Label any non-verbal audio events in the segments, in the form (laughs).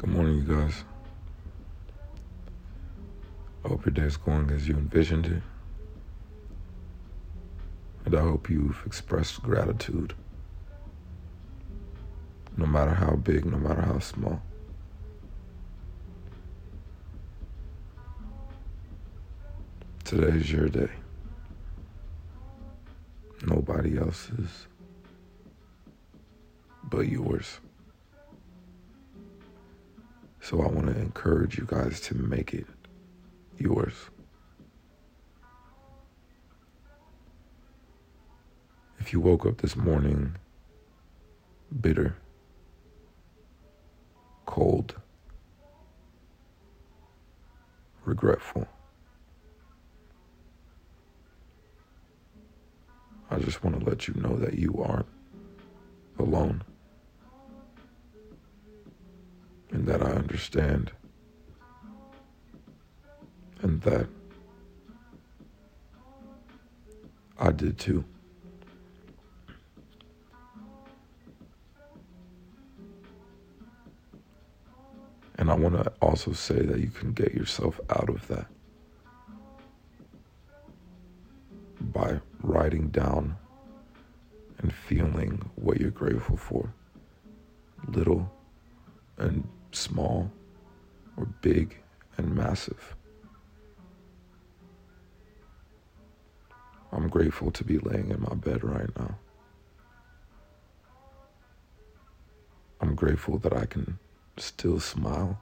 Good morning, you guys. I hope your day is going as you envisioned it. And I hope you've expressed gratitude, no matter how big, no matter how small. Today is your day. Nobody else's but yours. So I want to encourage you guys to make it yours. If you woke up this morning bitter, cold, regretful, I just want to let you know that you aren't alone. And that I understand. And that I did too. And I want to also say that you can get yourself out of that by writing down and feeling what you're grateful for. Little and small, or big and massive. I'm grateful to be laying in my bed right now. I'm grateful that I can still smile,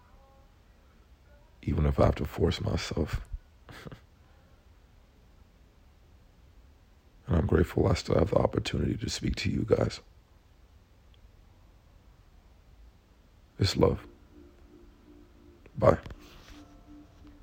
even if I have to force myself. (laughs) and I'm grateful I still have the opportunity to speak to you guys. It's love. Bye.